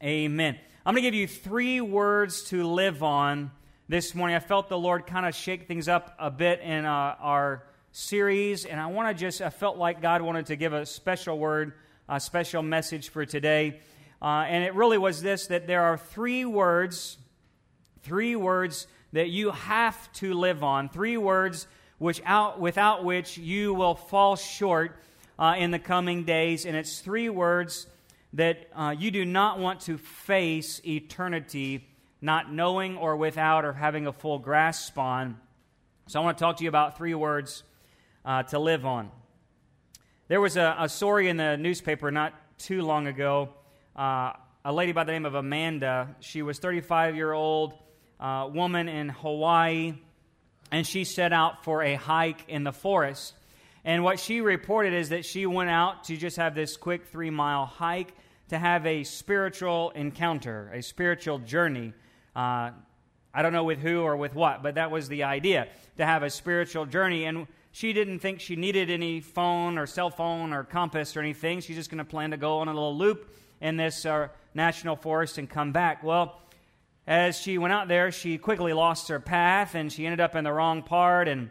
Amen. I'm going to give you three words to live on this morning. I felt the Lord kind of shake things up a bit in uh, our series, and I want to just, I felt like God wanted to give a special word, a special message for today. Uh, and it really was this that there are three words, three words that you have to live on, three words which out, without which you will fall short uh, in the coming days. And it's three words that uh, you do not want to face eternity not knowing or without or having a full grasp on. So I want to talk to you about three words uh, to live on. There was a, a, story in the newspaper not too long ago. Uh, a lady by the name of Amanda. She was 35 year old uh, woman in Hawaii, and she set out for a hike in the forest. And what she reported is that she went out to just have this quick three mile hike to have a spiritual encounter, a spiritual journey. Uh, I don't know with who or with what, but that was the idea to have a spiritual journey. And she didn't think she needed any phone or cell phone or compass or anything. She's just going to plan to go on a little loop in this uh, national forest and come back. Well, as she went out there, she quickly lost her path and she ended up in the wrong part and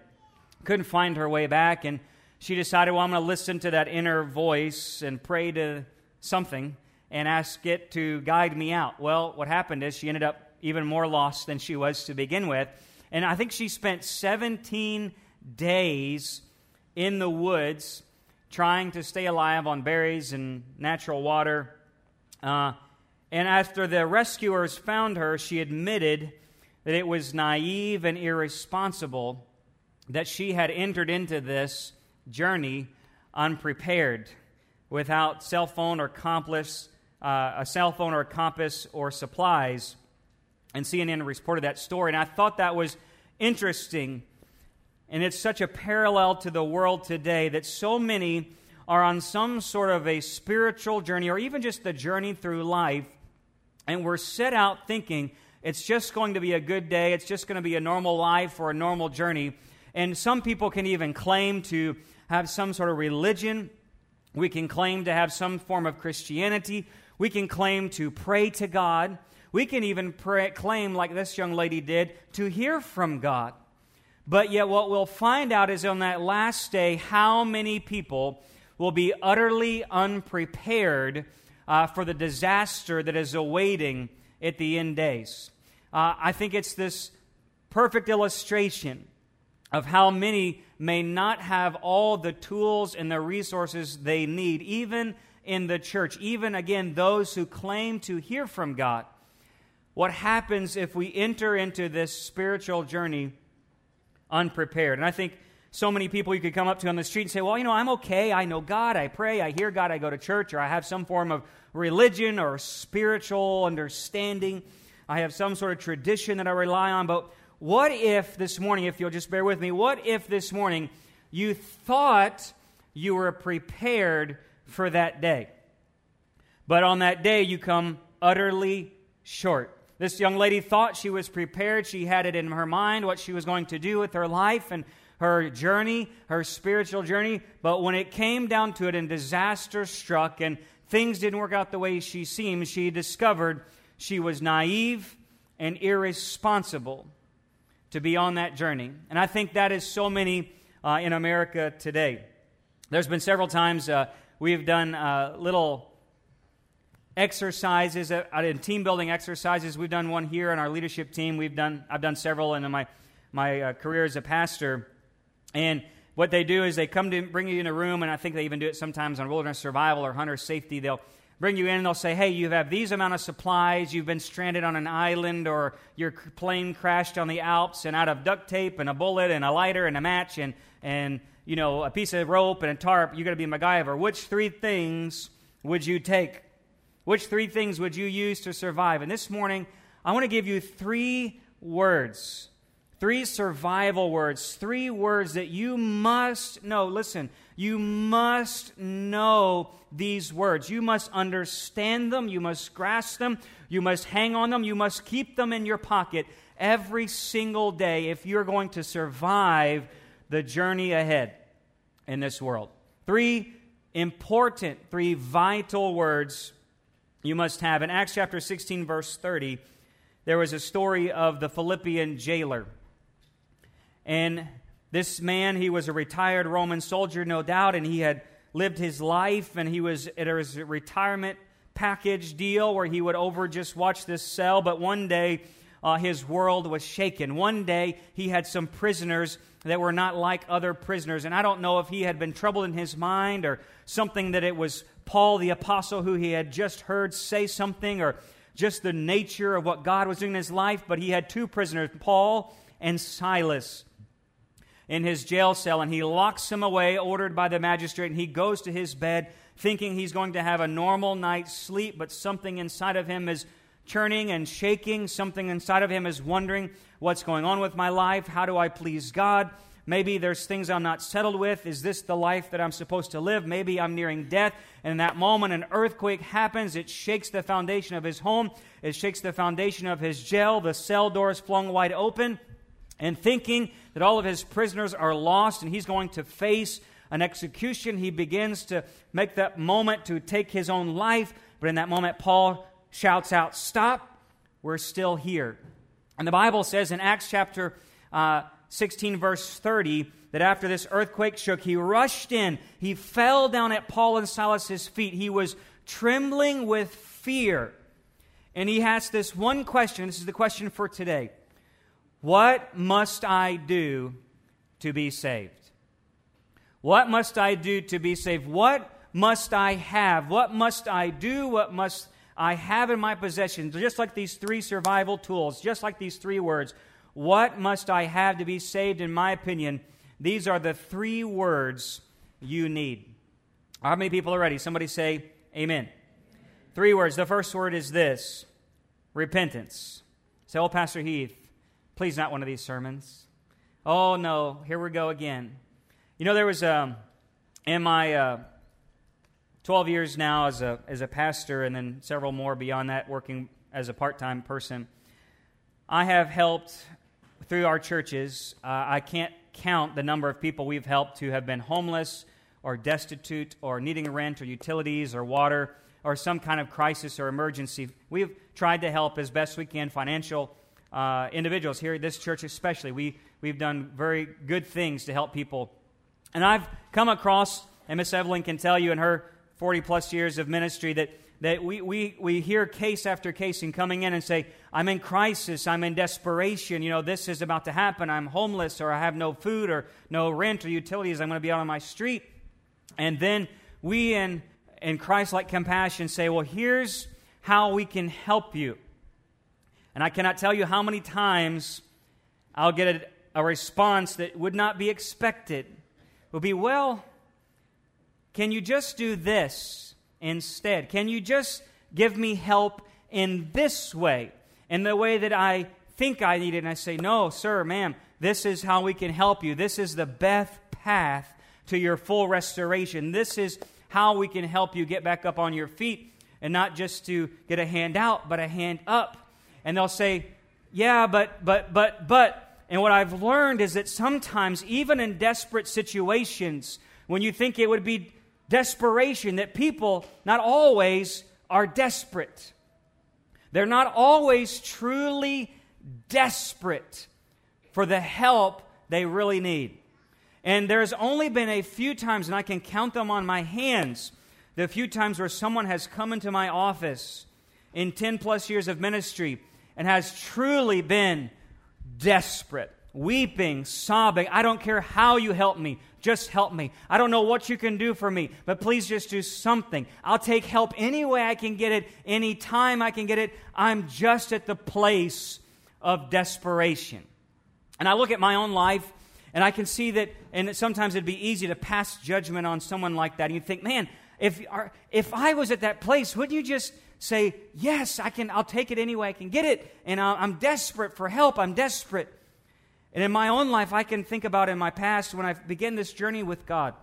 couldn't find her way back. And she decided, well, I'm going to listen to that inner voice and pray to something and ask it to guide me out. Well, what happened is she ended up even more lost than she was to begin with. And I think she spent 17 days in the woods trying to stay alive on berries and natural water. Uh, and after the rescuers found her, she admitted that it was naive and irresponsible that she had entered into this journey unprepared, without cell phone or compass, uh, a cell phone or a compass or supplies. And CNN reported that story. And I thought that was interesting. And it's such a parallel to the world today that so many are on some sort of a spiritual journey or even just the journey through life. And we're set out thinking it's just going to be a good day, it's just going to be a normal life or a normal journey. And some people can even claim to have some sort of religion. We can claim to have some form of Christianity. We can claim to pray to God. We can even pray, claim, like this young lady did, to hear from God. But yet, what we'll find out is on that last day how many people will be utterly unprepared uh, for the disaster that is awaiting at the end days. Uh, I think it's this perfect illustration of how many may not have all the tools and the resources they need, even in the church, even again, those who claim to hear from God what happens if we enter into this spiritual journey unprepared. And I think so many people you could come up to on the street and say, Well, you know, I'm okay. I know God. I pray. I hear God. I go to church, or I have some form of religion or spiritual understanding. I have some sort of tradition that I rely on. But what if this morning, if you'll just bear with me, what if this morning you thought you were prepared for that day? But on that day, you come utterly short. This young lady thought she was prepared. She had it in her mind what she was going to do with her life and her journey, her spiritual journey. But when it came down to it and disaster struck and things didn't work out the way she seemed, she discovered she was naive and irresponsible to be on that journey. And I think that is so many uh, in America today. There's been several times uh, we've done uh, little exercises, uh, in team building exercises. We've done one here on our leadership team. We've done, I've done several in my, my uh, career as a pastor. And what they do is they come to bring you in a room, and I think they even do it sometimes on wilderness survival or hunter safety. They'll bring you in and they'll say, hey, you have these amount of supplies, you've been stranded on an island, or your plane crashed on the Alps, and out of duct tape and a bullet and a lighter and a match and, and you know, a piece of rope and a tarp, you're going to be MacGyver. Which three things would you take? Which three things would you use to survive? And this morning, I want to give you three words, three survival words, three words that you must know. Listen, you must know these words. You must understand them. You must grasp them. You must hang on them. You must keep them in your pocket every single day if you're going to survive the journey ahead in this world. Three important, three vital words you must have. In Acts chapter 16, verse 30, there was a story of the Philippian jailer. And this man, he was a retired Roman soldier, no doubt, and he had lived his life, and he was at his retirement package deal where he would over just watch this cell. But one day, uh, his world was shaken. One day, he had some prisoners that were not like other prisoners. And I don't know if he had been troubled in his mind or something that it was Paul the apostle who he had just heard say something or just the nature of what God was doing in his life. But he had two prisoners, Paul and Silas in his jail cell and he locks him away, ordered by the magistrate, and he goes to his bed thinking he's going to have a normal night's sleep, but something inside of him is churning and shaking. Something inside of him is wondering what's going on with my life? How do I please God? Maybe there's things I'm not settled with. Is this the life that I'm supposed to live? Maybe I'm nearing death. And in that moment, an earthquake happens. It shakes the foundation of his home, it shakes the foundation of his jail. The cell doors flung wide open. And thinking that all of his prisoners are lost and he's going to face an execution, he begins to make that moment to take his own life. But in that moment, Paul shouts out, Stop, we're still here. And the Bible says in Acts chapter uh, 16, verse 30, that after this earthquake shook, he rushed in. He fell down at Paul and Silas's feet. He was trembling with fear. And he asked this one question. This is the question for today What must I do to be saved? What must I do to be saved? What must I have? What must I do? What must I have in my possession? Just like these three survival tools, just like these three words. What must I have to be saved? In my opinion, these are the three words you need. How many people are ready? Somebody say, Amen. Three words. The first word is this repentance. Say, Oh, Pastor Heath, please not one of these sermons. Oh, no, here we go again. You know, there was um, in my uh, 12 years now as a, as a pastor, and then several more beyond that working as a part time person, I have helped through our churches. Uh, I can't count the number of people we've helped who have been homeless or destitute or needing rent or utilities or water or some kind of crisis or emergency. We've tried to help as best we can financial uh, individuals here at this church, especially. We, we've done very good things to help people. And I've come across, and Miss Evelyn can tell you in her 40 plus years of ministry that, that we, we, we hear case after case and coming in and say, I'm in crisis, I'm in desperation, you know, this is about to happen, I'm homeless, or I have no food, or no rent, or utilities, I'm going to be out on my street. And then we in, in Christ like compassion say, Well, here's how we can help you. And I cannot tell you how many times I'll get a, a response that would not be expected. It will be, Well, can you just do this instead? Can you just give me help in this way, in the way that I think I need it? And I say, No, sir, ma'am, this is how we can help you. This is the best path to your full restoration. This is how we can help you get back up on your feet and not just to get a hand out, but a hand up. And they'll say, Yeah, but, but, but, but. And what I've learned is that sometimes, even in desperate situations, when you think it would be desperation that people not always are desperate. They're not always truly desperate for the help they really need. And there's only been a few times, and I can count them on my hands, the few times where someone has come into my office in 10 plus years of ministry and has truly been desperate weeping, sobbing. I don't care how you help me. Just help me. I don't know what you can do for me, but please just do something. I'll take help any way I can get it, any time I can get it. I'm just at the place of desperation. And I look at my own life and I can see that, and sometimes it'd be easy to pass judgment on someone like that. And you think, man, if, if I was at that place, wouldn't you just say, yes, I can, I'll take it any way I can get it. And I'm desperate for help. I'm desperate. And in my own life, I can think about in my past when I began this journey with God.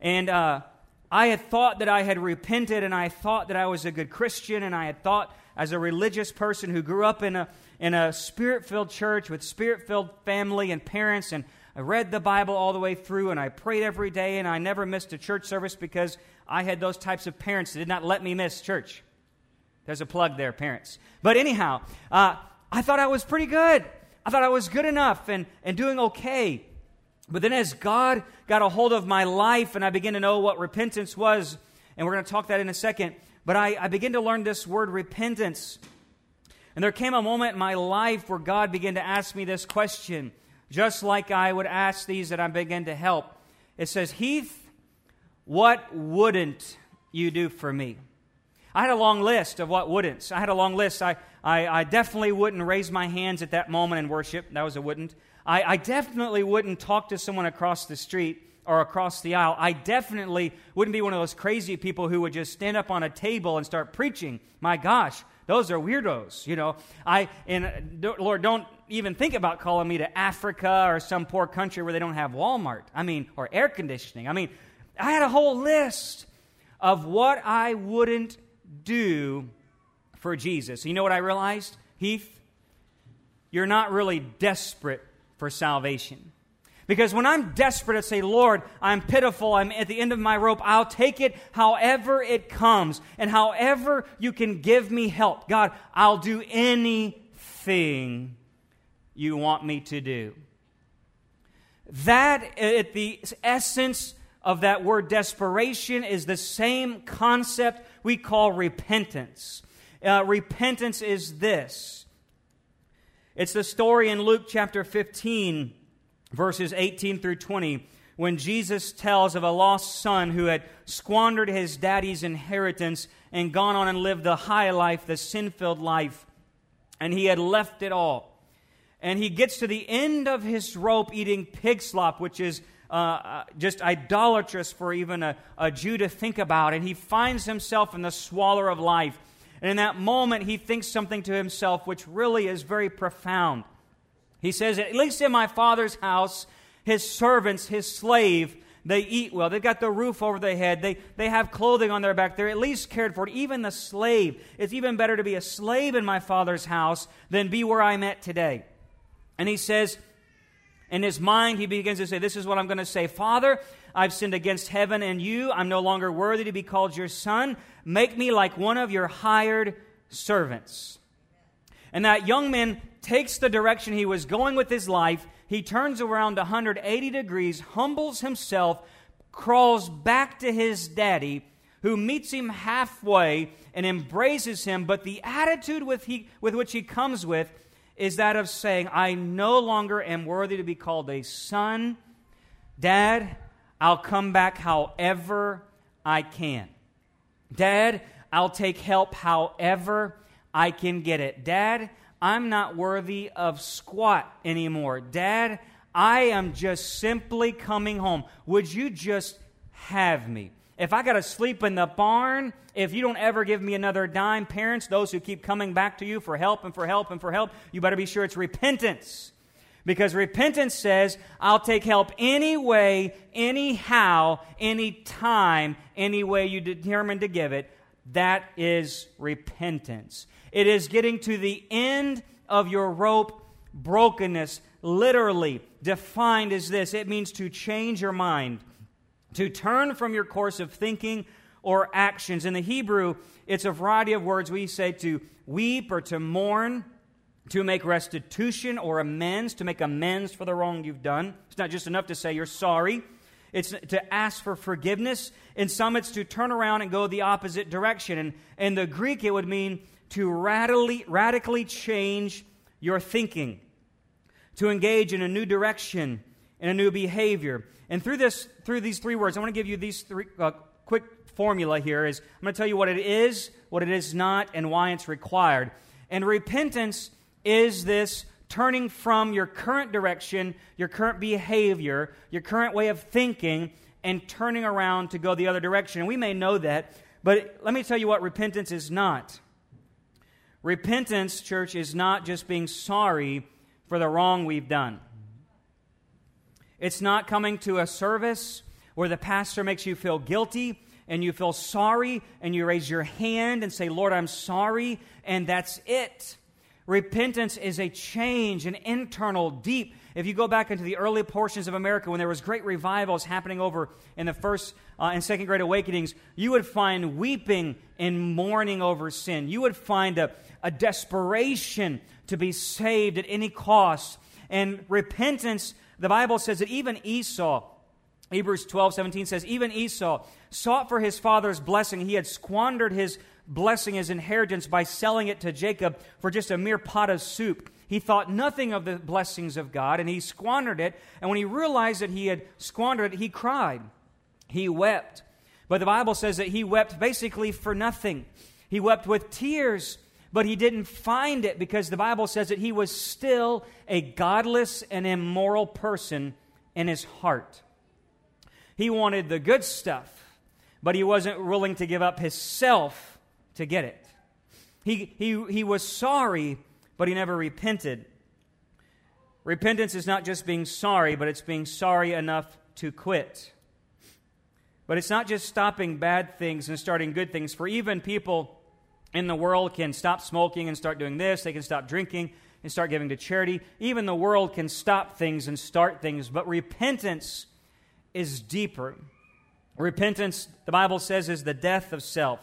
And uh, I had thought that I had repented, and I thought that I was a good Christian, and I had thought as a religious person who grew up in a, in a spirit filled church with spirit filled family and parents, and I read the Bible all the way through, and I prayed every day, and I never missed a church service because I had those types of parents that did not let me miss church. There's a plug there, parents. But anyhow, uh, I thought I was pretty good. I thought I was good enough and, and doing okay. But then as God got a hold of my life and I began to know what repentance was, and we're going to talk that in a second, but I, I began to learn this word repentance. And there came a moment in my life where God began to ask me this question, just like I would ask these that I began to help. It says, Heath, what wouldn't you do for me? I had a long list of what wouldn't. I had a long list. I, I, I, definitely wouldn't raise my hands at that moment in worship. That was a wouldn't. I, I definitely wouldn't talk to someone across the street or across the aisle. I definitely wouldn't be one of those crazy people who would just stand up on a table and start preaching. My gosh, those are weirdos, you know. I and uh, Lord, don't even think about calling me to Africa or some poor country where they don't have Walmart. I mean, or air conditioning. I mean, I had a whole list of what I wouldn't do for Jesus. You know what I realized? Heath, you're not really desperate for salvation. Because when I'm desperate to say, Lord, I'm pitiful, I'm at the end of my rope, I'll take it however it comes. And however you can give me help, God, I'll do anything you want me to do. That, at the essence of that word desperation, is the same concept we call repentance. Uh, repentance is this it's the story in Luke chapter 15, verses 18 through 20, when Jesus tells of a lost son who had squandered his daddy's inheritance and gone on and lived the high life, the sin filled life, and he had left it all. And he gets to the end of his rope eating pig slop, which is uh, uh, just idolatrous for even a, a Jew to think about. And he finds himself in the swaller of life. And in that moment, he thinks something to himself which really is very profound. He says, At least in my father's house, his servants, his slave, they eat well. They've got the roof over their head. They, they have clothing on their back. They're at least cared for. Even the slave. It's even better to be a slave in my father's house than be where I'm at today. And he says, in his mind, he begins to say, This is what I'm going to say Father, I've sinned against heaven and you. I'm no longer worthy to be called your son. Make me like one of your hired servants. And that young man takes the direction he was going with his life. He turns around 180 degrees, humbles himself, crawls back to his daddy, who meets him halfway and embraces him. But the attitude with, he, with which he comes with is that of saying, I no longer am worthy to be called a son. Dad, I'll come back however I can. Dad, I'll take help however I can get it. Dad, I'm not worthy of squat anymore. Dad, I am just simply coming home. Would you just have me? If I got to sleep in the barn, if you don't ever give me another dime, parents, those who keep coming back to you for help and for help and for help, you better be sure it's repentance. Because repentance says, I'll take help any way, anyhow, any time, any way you determine to give it. That is repentance. It is getting to the end of your rope brokenness, literally defined as this it means to change your mind to turn from your course of thinking or actions. In the Hebrew, it's a variety of words. We say to weep or to mourn, to make restitution or amends, to make amends for the wrong you've done. It's not just enough to say you're sorry. It's to ask for forgiveness. In some, it's to turn around and go the opposite direction. And in the Greek, it would mean to radically, radically change your thinking, to engage in a new direction, in a new behavior. And through this, through these three words, I want to give you these three uh, quick formula. Here is I'm going to tell you what it is, what it is not, and why it's required. And repentance is this turning from your current direction, your current behavior, your current way of thinking, and turning around to go the other direction. And we may know that, but let me tell you what repentance is not. Repentance, church, is not just being sorry for the wrong we've done. It's not coming to a service where the pastor makes you feel guilty and you feel sorry and you raise your hand and say, Lord, I'm sorry, and that's it. Repentance is a change, an internal, deep. If you go back into the early portions of America when there was great revivals happening over in the first uh, and second great awakenings, you would find weeping and mourning over sin. You would find a, a desperation to be saved at any cost. And repentance, the Bible says that even Esau, Hebrews 12, 17 says, even Esau sought for his father's blessing. He had squandered his blessing, his inheritance, by selling it to Jacob for just a mere pot of soup. He thought nothing of the blessings of God and he squandered it. And when he realized that he had squandered it, he cried. He wept. But the Bible says that he wept basically for nothing. He wept with tears, but he didn't find it because the Bible says that he was still a godless and immoral person in his heart. He wanted the good stuff, but he wasn't willing to give up his self to get it. He, he, he was sorry, but he never repented. Repentance is not just being sorry, but it's being sorry enough to quit. But it's not just stopping bad things and starting good things, for even people in the world can stop smoking and start doing this, they can stop drinking and start giving to charity. Even the world can stop things and start things, but repentance is deeper. Repentance, the Bible says, is the death of self.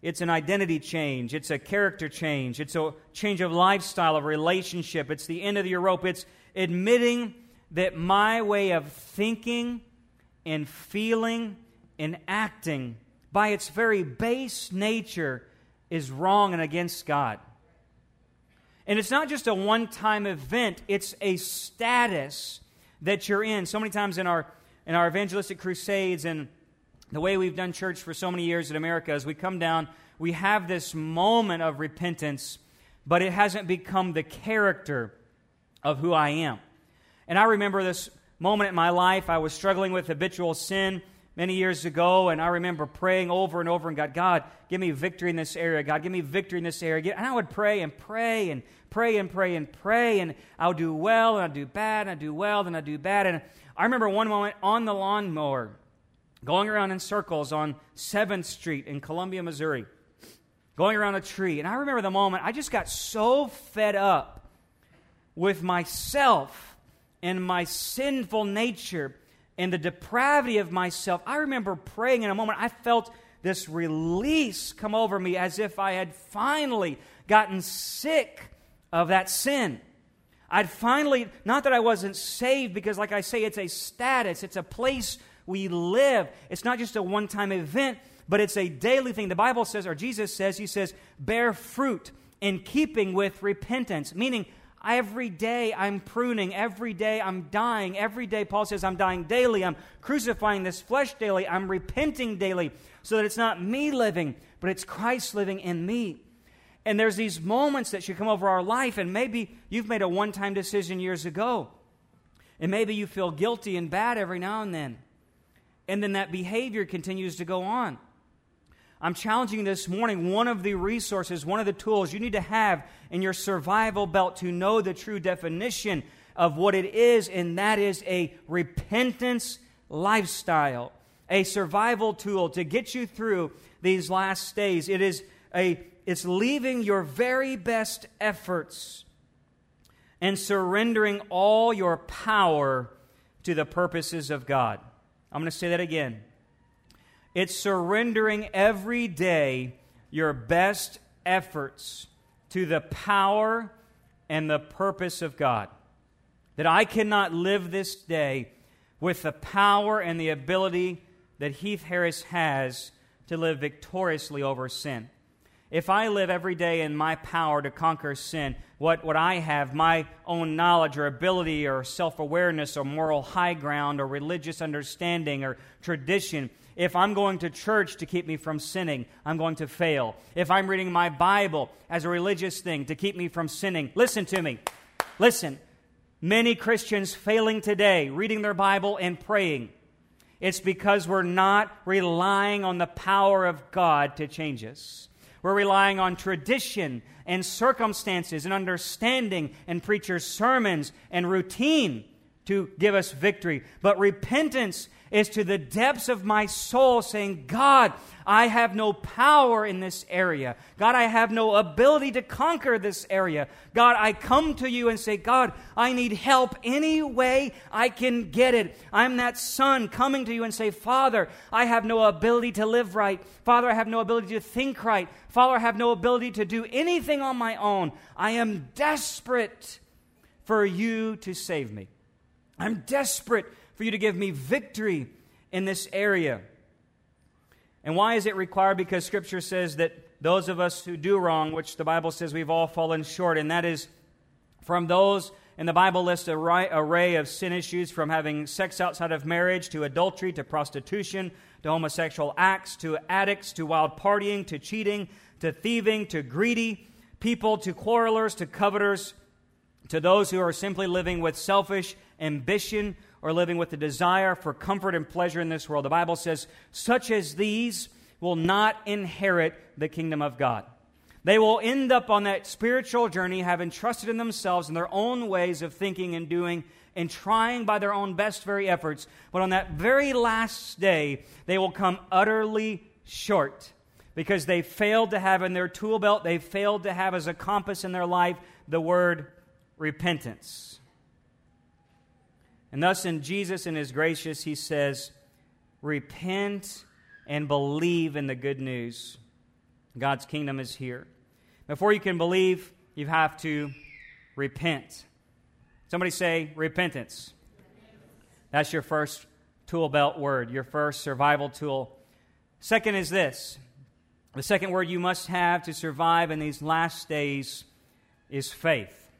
It's an identity change. It's a character change. It's a change of lifestyle, of relationship. It's the end of your rope. It's admitting that my way of thinking and feeling and acting, by its very base nature, is wrong and against God. And it's not just a one time event, it's a status that you're in. So many times in our, in our evangelistic crusades and the way we've done church for so many years in America, as we come down, we have this moment of repentance, but it hasn't become the character of who I am. And I remember this moment in my life. I was struggling with habitual sin many years ago, and I remember praying over and over and God, God, give me victory in this area. God, give me victory in this area. And I would pray and pray and pray and pray and pray, and I'll do well, and I'll do bad, and I'll do well, and I'll do bad. And I remember one moment on the lawnmower, going around in circles on 7th Street in Columbia, Missouri, going around a tree. And I remember the moment I just got so fed up with myself and my sinful nature and the depravity of myself. I remember praying in a moment, I felt this release come over me as if I had finally gotten sick of that sin. I'd finally, not that I wasn't saved, because, like I say, it's a status, it's a place we live. It's not just a one time event, but it's a daily thing. The Bible says, or Jesus says, He says, bear fruit in keeping with repentance, meaning every day I'm pruning, every day I'm dying, every day, Paul says, I'm dying daily, I'm crucifying this flesh daily, I'm repenting daily, so that it's not me living, but it's Christ living in me. And there's these moments that should come over our life, and maybe you've made a one time decision years ago. And maybe you feel guilty and bad every now and then. And then that behavior continues to go on. I'm challenging this morning one of the resources, one of the tools you need to have in your survival belt to know the true definition of what it is, and that is a repentance lifestyle, a survival tool to get you through these last days. It is a it's leaving your very best efforts and surrendering all your power to the purposes of God. I'm going to say that again. It's surrendering every day your best efforts to the power and the purpose of God. That I cannot live this day with the power and the ability that Heath Harris has to live victoriously over sin if I live every day in my power to conquer sin, what, what I have, my own knowledge or ability or self awareness or moral high ground or religious understanding or tradition, if I'm going to church to keep me from sinning, I'm going to fail. If I'm reading my Bible as a religious thing to keep me from sinning, listen to me. Listen. Many Christians failing today, reading their Bible and praying. It's because we're not relying on the power of God to change us. We're relying on tradition and circumstances and understanding and preachers' sermons and routine to give us victory. But repentance is to the depths of my soul saying, God, I have no power in this area. God, I have no ability to conquer this area. God, I come to you and say, God, I need help any way I can get it. I'm that son coming to you and say, Father, I have no ability to live right. Father, I have no ability to think right. Father, I have no ability to do anything on my own. I am desperate for you to save me. I'm desperate for you to give me victory in this area. And why is it required? Because Scripture says that those of us who do wrong, which the Bible says we've all fallen short, and that is from those, and the Bible lists a array of sin issues from having sex outside of marriage to adultery to prostitution to homosexual acts to addicts to wild partying to cheating to thieving to greedy people to quarrelers to coveters to those who are simply living with selfish ambition or living with the desire for comfort and pleasure in this world. The Bible says, such as these will not inherit the kingdom of God. They will end up on that spiritual journey having trusted in themselves and their own ways of thinking and doing and trying by their own best very efforts. But on that very last day, they will come utterly short because they failed to have in their tool belt, they failed to have as a compass in their life the word repentance. And thus, in Jesus and His gracious, He says, Repent and believe in the good news. God's kingdom is here. Before you can believe, you have to repent. Somebody say repentance. That's your first tool belt word, your first survival tool. Second is this the second word you must have to survive in these last days is faith.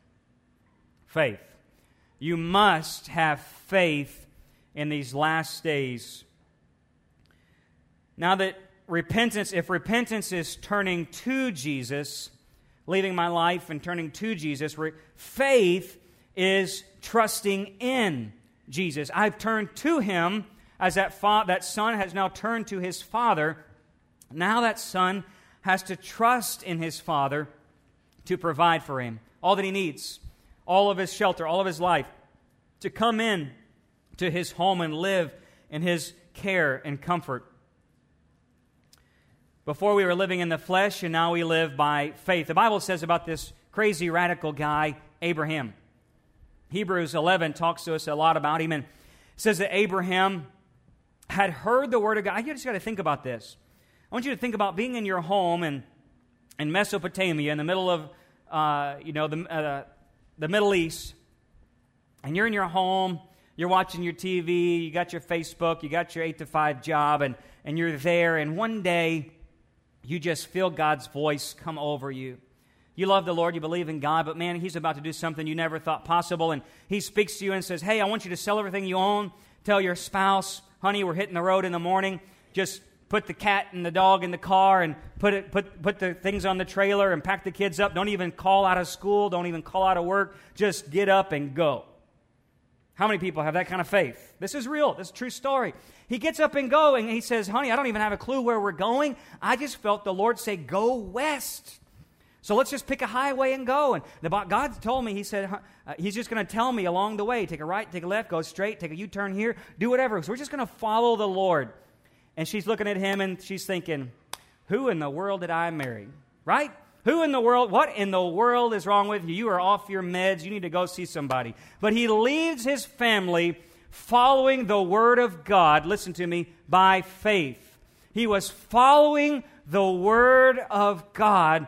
Faith. You must have faith in these last days. Now that repentance, if repentance is turning to Jesus, leaving my life and turning to Jesus, faith is trusting in Jesus. I've turned to him as that, fa- that son has now turned to his father. Now that son has to trust in his father to provide for him all that he needs all of his shelter, all of his life, to come in to his home and live in his care and comfort. Before we were living in the flesh, and now we live by faith. The Bible says about this crazy radical guy, Abraham. Hebrews 11 talks to us a lot about him and says that Abraham had heard the word of God. You just got to think about this. I want you to think about being in your home in, in Mesopotamia, in the middle of uh, you know the, uh, the Middle East, and you're in your home, you're watching your TV, you got your Facebook, you got your 8 to 5 job, and, and you're there, and one day you just feel God's voice come over you. You love the Lord, you believe in God, but man, He's about to do something you never thought possible. And He speaks to you and says, Hey, I want you to sell everything you own. Tell your spouse, honey, we're hitting the road in the morning. Just put the cat and the dog in the car and put, it, put, put the things on the trailer and pack the kids up. Don't even call out of school. Don't even call out of work. Just get up and go. How many people have that kind of faith? This is real. This is true story. He gets up and go and he says, Honey, I don't even have a clue where we're going. I just felt the Lord say, Go west. So let's just pick a highway and go. And the, God told me, He said, uh, He's just going to tell me along the way take a right, take a left, go straight, take a U turn here, do whatever. So we're just going to follow the Lord. And she's looking at him and she's thinking, Who in the world did I marry? Right? Who in the world, what in the world is wrong with you? You are off your meds. You need to go see somebody. But he leaves his family following the word of God, listen to me, by faith. He was following the word of God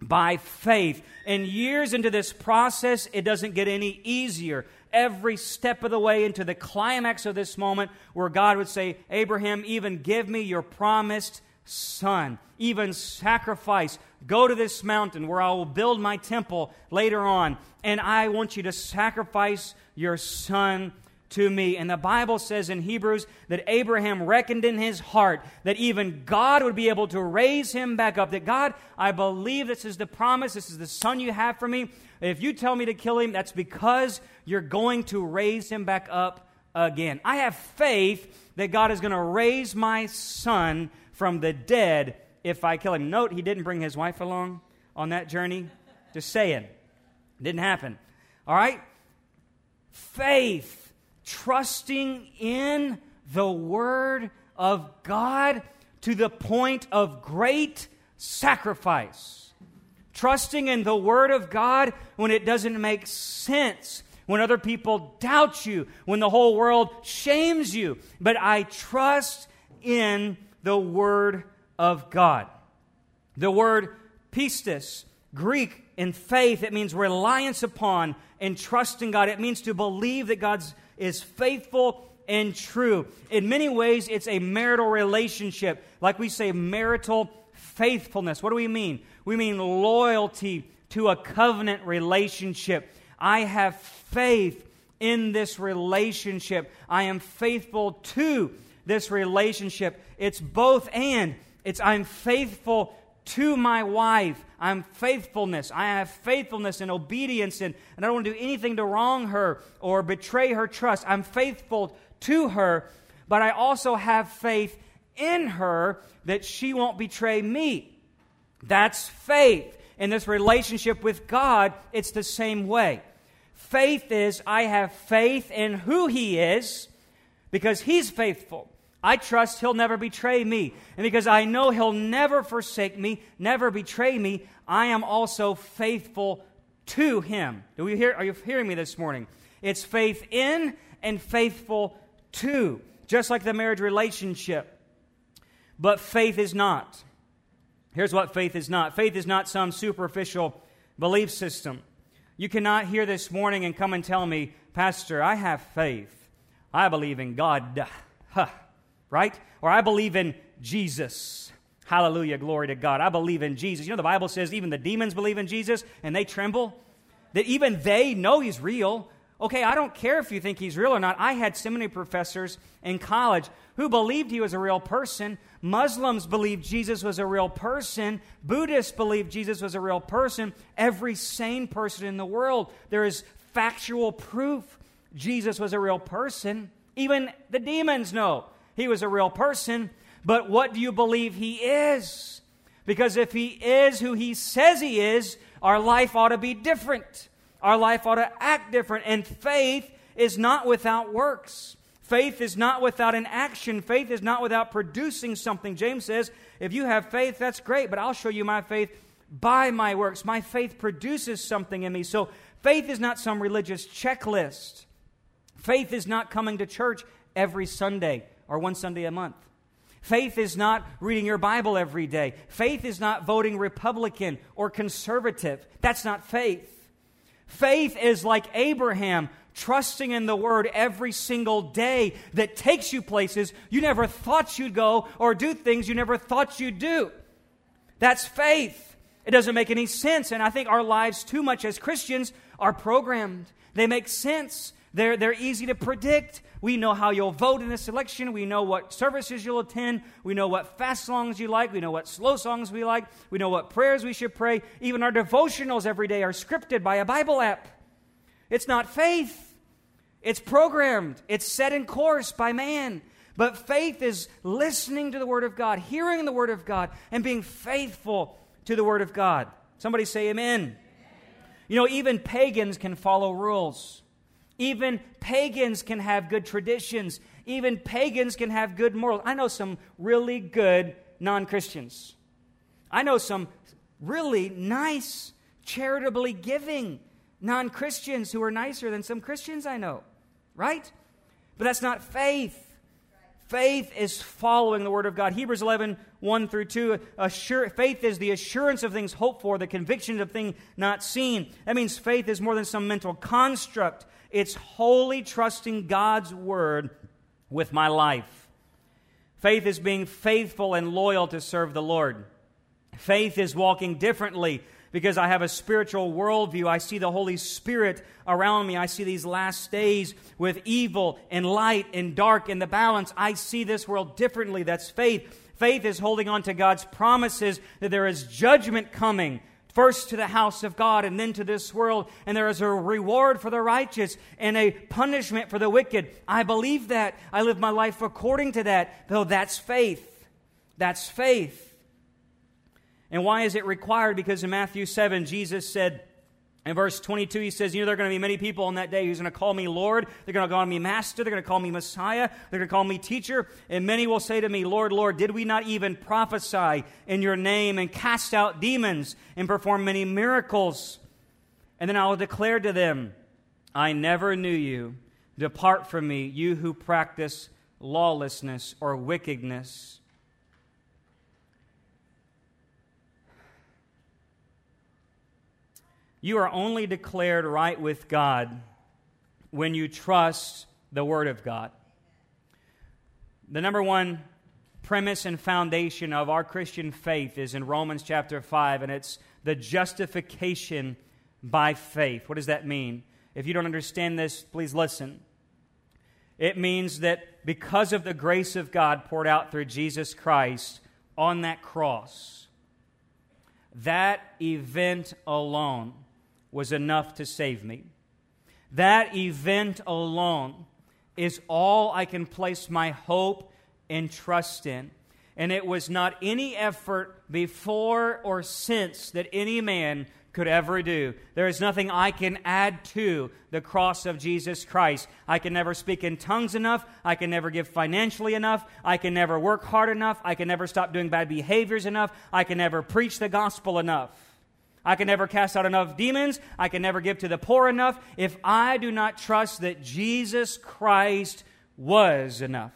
by faith. And years into this process, it doesn't get any easier every step of the way into the climax of this moment where God would say, Abraham, even give me your promised son, even sacrifice. Go to this mountain where I will build my temple later on, and I want you to sacrifice your son to me. And the Bible says in Hebrews that Abraham reckoned in his heart that even God would be able to raise him back up. That God, I believe this is the promise, this is the son you have for me. If you tell me to kill him, that's because you're going to raise him back up again. I have faith that God is going to raise my son from the dead if I kill him. Note, he didn't bring his wife along on that journey. Just saying. Didn't happen. All right? Faith trusting in the Word of God to the point of great sacrifice. Trusting in the Word of God when it doesn't make sense, when other people doubt you, when the whole world shames you. But I trust in the Word of God. The word pistis, Greek in faith, it means reliance upon and trust in God. It means to believe that God is faithful and true. In many ways, it's a marital relationship. Like we say, marital faithfulness. What do we mean? We mean loyalty to a covenant relationship. I have faith in this relationship. I am faithful to this relationship. It's both and. It's I'm faithful to my wife. I'm faithfulness. I have faithfulness and obedience, and, and I don't want to do anything to wrong her or betray her trust. I'm faithful to her, but I also have faith in her that she won't betray me. That's faith. In this relationship with God, it's the same way. Faith is I have faith in who He is because He's faithful. I trust He'll never betray me. And because I know He'll never forsake me, never betray me, I am also faithful to Him. Do we hear, are you hearing me this morning? It's faith in and faithful to, just like the marriage relationship. But faith is not. Here's what faith is not faith is not some superficial belief system. You cannot hear this morning and come and tell me, Pastor, I have faith. I believe in God. Huh. Right? Or I believe in Jesus. Hallelujah, glory to God. I believe in Jesus. You know, the Bible says even the demons believe in Jesus and they tremble. That even they know he's real. Okay, I don't care if you think he's real or not. I had seminary professors in college who believed he was a real person. Muslims believed Jesus was a real person. Buddhists believed Jesus was a real person. Every sane person in the world, there is factual proof Jesus was a real person. Even the demons know he was a real person. But what do you believe he is? Because if he is who he says he is, our life ought to be different. Our life ought to act different. And faith is not without works. Faith is not without an action. Faith is not without producing something. James says, if you have faith, that's great, but I'll show you my faith by my works. My faith produces something in me. So faith is not some religious checklist. Faith is not coming to church every Sunday or one Sunday a month. Faith is not reading your Bible every day. Faith is not voting Republican or conservative. That's not faith. Faith is like Abraham, trusting in the word every single day that takes you places you never thought you'd go or do things you never thought you'd do. That's faith. It doesn't make any sense. And I think our lives, too much as Christians, are programmed. They make sense. They're, they're easy to predict. We know how you'll vote in this election. We know what services you'll attend. We know what fast songs you like. We know what slow songs we like. We know what prayers we should pray. Even our devotionals every day are scripted by a Bible app. It's not faith, it's programmed, it's set in course by man. But faith is listening to the Word of God, hearing the Word of God, and being faithful to the Word of God. Somebody say amen. amen. You know, even pagans can follow rules. Even pagans can have good traditions. Even pagans can have good morals. I know some really good non Christians. I know some really nice, charitably giving non Christians who are nicer than some Christians I know, right? But that's not faith. Faith is following the Word of God. Hebrews 11, 1 through 2. Assure, faith is the assurance of things hoped for, the conviction of things not seen. That means faith is more than some mental construct. It's wholly trusting God's word with my life. Faith is being faithful and loyal to serve the Lord. Faith is walking differently because I have a spiritual worldview. I see the Holy Spirit around me. I see these last days with evil and light and dark in the balance. I see this world differently. That's faith. Faith is holding on to God's promises that there is judgment coming first to the house of God and then to this world, and there is a reward for the righteous and a punishment for the wicked. I believe that. I live my life according to that. Though that's faith. That's faith. And why is it required? Because in Matthew 7, Jesus said, In verse 22, he says, You know, there are going to be many people on that day who's going to call me Lord. They're going to call me Master. They're going to call me Messiah. They're going to call me Teacher. And many will say to me, Lord, Lord, did we not even prophesy in your name and cast out demons and perform many miracles? And then I will declare to them, I never knew you. Depart from me, you who practice lawlessness or wickedness. You are only declared right with God when you trust the Word of God. The number one premise and foundation of our Christian faith is in Romans chapter 5, and it's the justification by faith. What does that mean? If you don't understand this, please listen. It means that because of the grace of God poured out through Jesus Christ on that cross, that event alone was enough to save me. That event alone is all I can place my hope and trust in. And it was not any effort before or since that any man could ever do. There is nothing I can add to the cross of Jesus Christ. I can never speak in tongues enough. I can never give financially enough. I can never work hard enough. I can never stop doing bad behaviors enough. I can never preach the gospel enough. I can never cast out enough demons. I can never give to the poor enough if I do not trust that Jesus Christ was enough.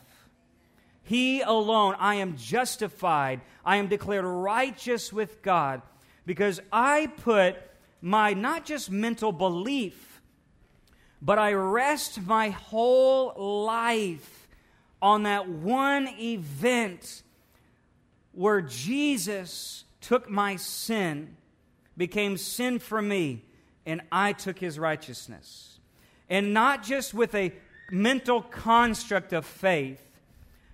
He alone, I am justified. I am declared righteous with God because I put my not just mental belief, but I rest my whole life on that one event where Jesus took my sin became sin for me, and I took his righteousness. And not just with a mental construct of faith,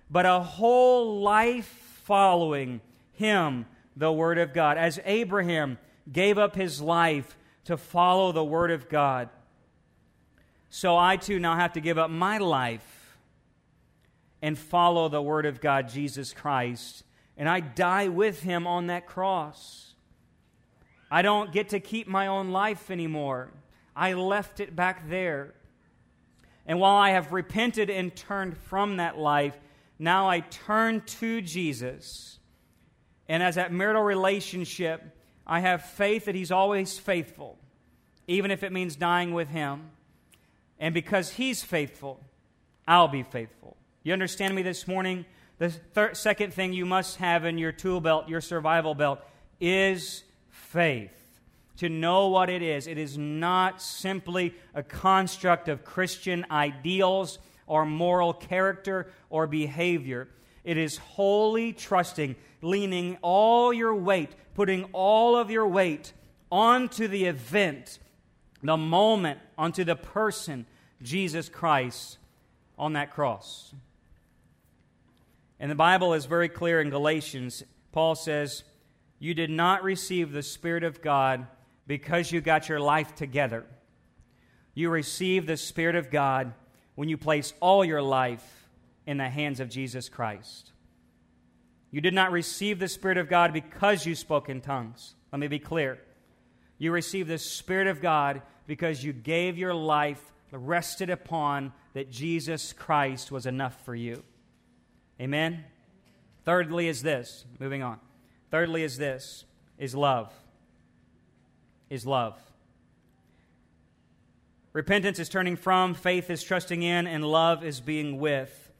but a whole life following him, the Word of God. As Abraham gave up his life to follow the Word of God, so I too now have to give up my life and follow the Word of God, Jesus Christ. And I die with him on that cross. I don't get to keep my own life anymore. I left it back there. And while I have repented and turned from that life, now I turn to Jesus. And as that marital relationship, I have faith that He's always faithful, even if it means dying with Him. And because He's faithful, I'll be faithful. You understand me this morning? The third, second thing you must have in your tool belt, your survival belt, is faith. To know what it is. It is not simply a construct of Christian ideals or moral character or behavior. It is wholly trusting, leaning all your weight, putting all of your weight onto the event, the moment, onto the person, Jesus Christ, on that cross. And the Bible is very clear in Galatians. Paul says, you did not receive the Spirit of God because you got your life together. You receive the Spirit of God when you place all your life in the hands of Jesus Christ. You did not receive the Spirit of God because you spoke in tongues. Let me be clear. You received the Spirit of God because you gave your life, rested upon that Jesus Christ was enough for you. Amen? Thirdly, is this, moving on. Thirdly, is this is love. Is love. Repentance is turning from, faith is trusting in, and love is being with.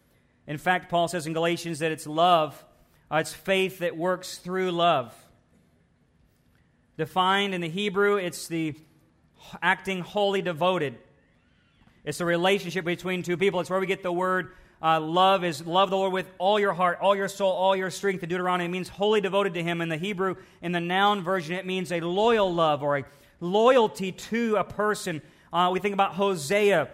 In fact, Paul says in Galatians that it's love, uh, it's faith that works through love. Defined in the Hebrew, it's the acting wholly devoted. It's a relationship between two people. It's where we get the word uh, love is love the Lord with all your heart, all your soul, all your strength. The Deuteronomy means wholly devoted to Him. In the Hebrew, in the noun version, it means a loyal love or a loyalty to a person. Uh, we think about Hosea.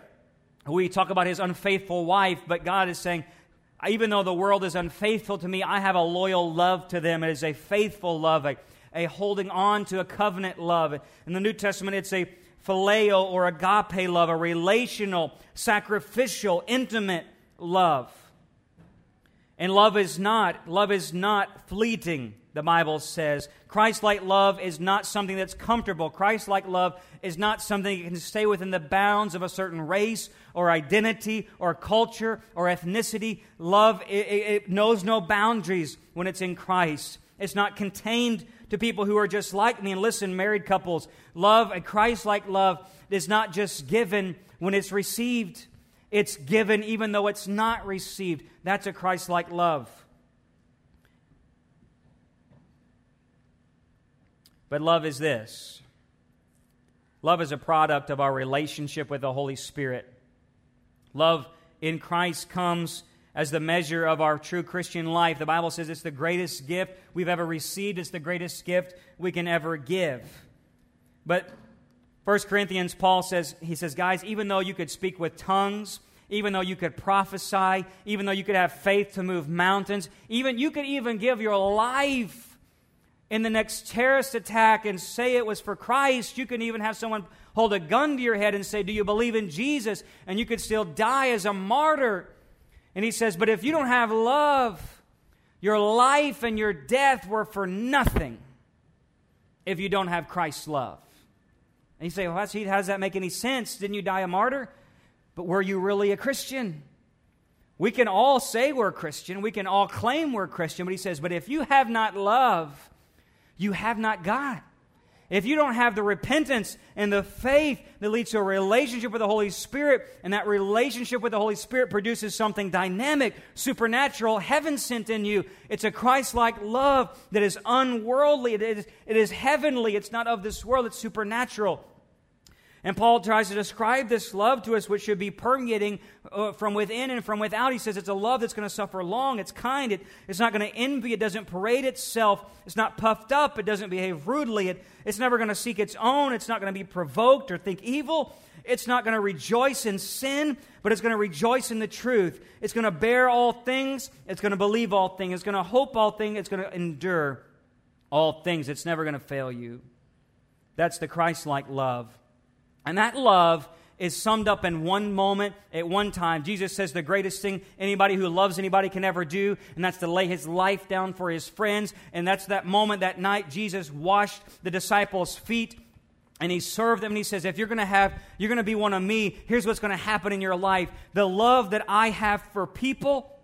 We talk about his unfaithful wife, but God is saying, even though the world is unfaithful to me, I have a loyal love to them. It is a faithful love, a, a holding on to a covenant love. In the New Testament, it's a phileo or agape love, a relational, sacrificial, intimate love. And love is not, love is not fleeting. the Bible says. Christ like love is not something that's comfortable. Christ like love is not something that can stay within the bounds of a certain race or identity or culture or ethnicity. Love, it, it knows no boundaries when it's in Christ. It's not contained to people who are just like me. And listen, married couples, love, a Christ like love, is not just given when it's received, it's given even though it's not received. That's a Christ like love. But love is this love is a product of our relationship with the Holy Spirit. Love in Christ comes as the measure of our true Christian life. The Bible says it's the greatest gift we've ever received, it's the greatest gift we can ever give. But 1 Corinthians, Paul says, he says, guys, even though you could speak with tongues, even though you could prophesy, even though you could have faith to move mountains, even you could even give your life in the next terrorist attack and say it was for Christ. You can even have someone hold a gun to your head and say, Do you believe in Jesus? And you could still die as a martyr. And he says, But if you don't have love, your life and your death were for nothing if you don't have Christ's love. And you say, Well, how does that make any sense? Didn't you die a martyr? But were you really a Christian? We can all say we're Christian. We can all claim we're Christian. But he says, But if you have not love, you have not God. If you don't have the repentance and the faith that leads to a relationship with the Holy Spirit, and that relationship with the Holy Spirit produces something dynamic, supernatural, heaven sent in you, it's a Christ like love that is unworldly, it is, it is heavenly, it's not of this world, it's supernatural. And Paul tries to describe this love to us, which should be permeating uh, from within and from without. He says it's a love that's going to suffer long, it's kind, it, it's not going to envy, it doesn't parade itself, it's not puffed up, it doesn't behave rudely, it, it's never going to seek its own, it's not going to be provoked or think evil. It's not going to rejoice in sin, but it's going to rejoice in the truth. It's going to bear all things. It's going to believe all things. It's going to hope all things. It's going to endure all things. It's never going to fail you. That's the Christ like love. And that love is summed up in one moment at one time. Jesus says the greatest thing anybody who loves anybody can ever do, and that's to lay his life down for his friends. And that's that moment, that night, Jesus washed the disciples' feet and he served them and he says if you're going to have you're going to be one of me here's what's going to happen in your life the love that i have for people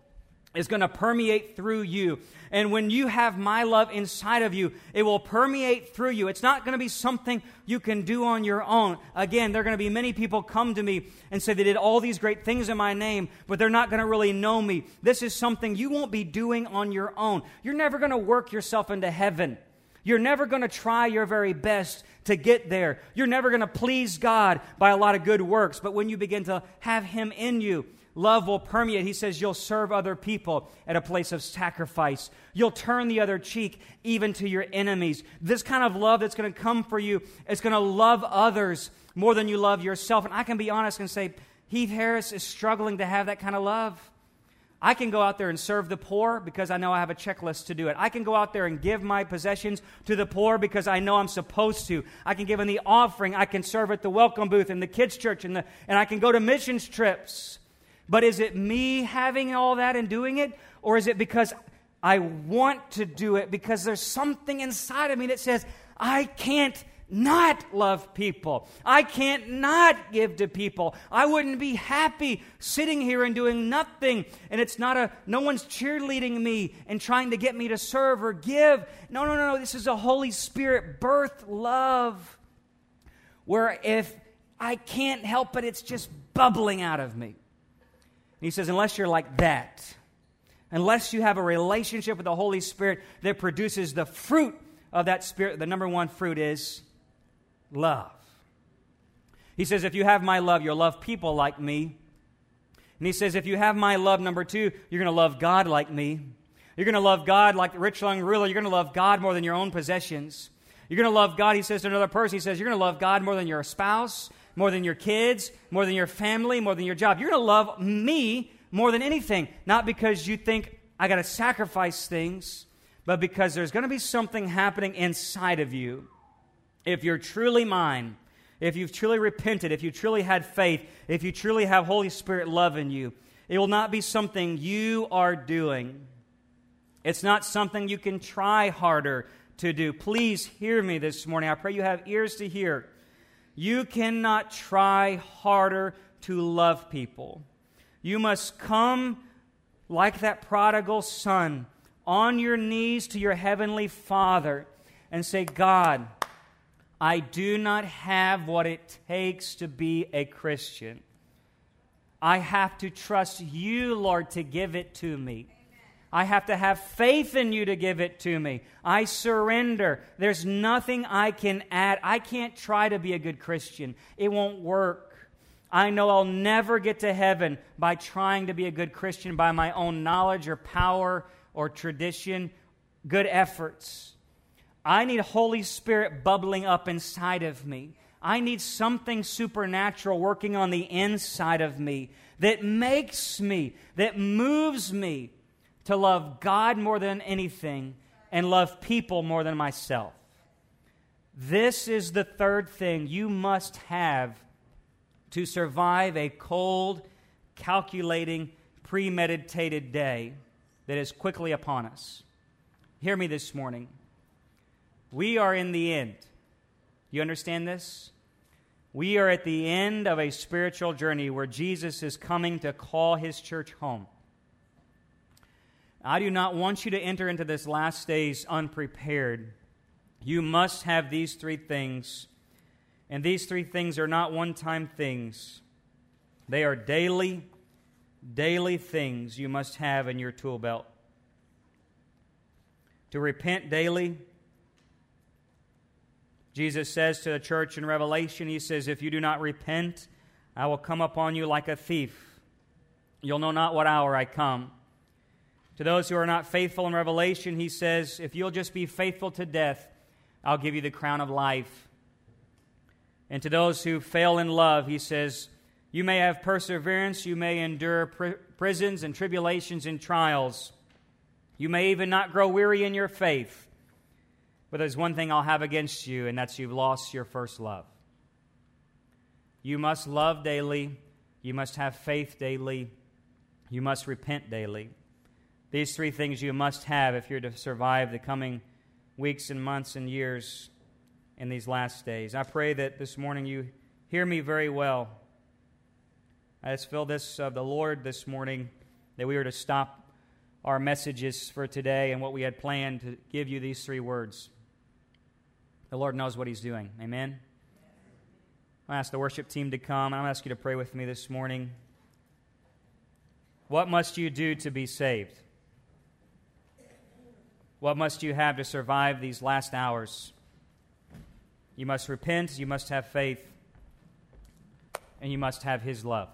is going to permeate through you. And when you have my love inside of you, it will permeate through you. It's not going to be something you can do on your own. Again, there are going to be many people come to me and say they did all these great things in my name, but they're not going to really know me. This is something you won't be doing on your own. You're never going to work yourself into heaven. You're never going to try your very best to get there. You're never going to please God by a lot of good works. But when you begin to have Him in you, love will permeate. He says you'll serve other people at a place of sacrifice. You'll turn the other cheek even to your enemies. This kind of love that's going to come for you is going to love others more than you love yourself. And I can be honest and say, Heath Harris is struggling to have that kind of love. I can go out there and serve the poor because I know I have a checklist to do it. I can go out there and give my possessions to the poor because I know I'm supposed to. I can give in the offering. I can serve at the welcome booth in the kids' church, and, the, and I can go to missions trips. But is it me having all that and doing it? Or is it because I want to do it because there's something inside of me that says, I can't not love people. I can't not give to people. I wouldn't be happy sitting here and doing nothing. And it's not a, no one's cheerleading me and trying to get me to serve or give. No, no, no, no. This is a Holy Spirit birth love where if I can't help it, it's just bubbling out of me he says, unless you're like that, unless you have a relationship with the Holy Spirit that produces the fruit of that Spirit, the number one fruit is love. He says, if you have my love, you'll love people like me. And he says, if you have my love, number two, you're going to love God like me. You're going to love God like the rich young ruler. You're going to love God more than your own possessions. You're going to love God, he says to another person, he says, you're going to love God more than your spouse more than your kids, more than your family, more than your job. You're going to love me more than anything, not because you think I got to sacrifice things, but because there's going to be something happening inside of you. If you're truly mine, if you've truly repented, if you truly had faith, if you truly have Holy Spirit love in you, it will not be something you are doing. It's not something you can try harder to do. Please hear me this morning. I pray you have ears to hear. You cannot try harder to love people. You must come like that prodigal son on your knees to your heavenly Father and say, God, I do not have what it takes to be a Christian. I have to trust you, Lord, to give it to me. I have to have faith in you to give it to me. I surrender. There's nothing I can add. I can't try to be a good Christian, it won't work. I know I'll never get to heaven by trying to be a good Christian by my own knowledge or power or tradition, good efforts. I need Holy Spirit bubbling up inside of me. I need something supernatural working on the inside of me that makes me, that moves me to love God more than anything and love people more than myself. This is the third thing you must have to survive a cold, calculating, premeditated day that is quickly upon us. Hear me this morning. We are in the end. You understand this? We are at the end of a spiritual journey where Jesus is coming to call his church home. I do not want you to enter into this last days unprepared. You must have these three things. And these three things are not one time things, they are daily, daily things you must have in your tool belt. To repent daily, Jesus says to the church in Revelation, He says, If you do not repent, I will come upon you like a thief. You'll know not what hour I come. To those who are not faithful in Revelation, he says, If you'll just be faithful to death, I'll give you the crown of life. And to those who fail in love, he says, You may have perseverance, you may endure pr- prisons and tribulations and trials. You may even not grow weary in your faith. But there's one thing I'll have against you, and that's you've lost your first love. You must love daily. You must have faith daily. You must repent daily. These three things you must have if you're to survive the coming weeks and months and years in these last days. I pray that this morning you hear me very well. I just feel this of the Lord this morning that we are to stop our messages for today and what we had planned to give you these three words. The Lord knows what He's doing. Amen. I ask the worship team to come. I'm ask you to pray with me this morning. What must you do to be saved? What must you have to survive these last hours? You must repent, you must have faith, and you must have His love.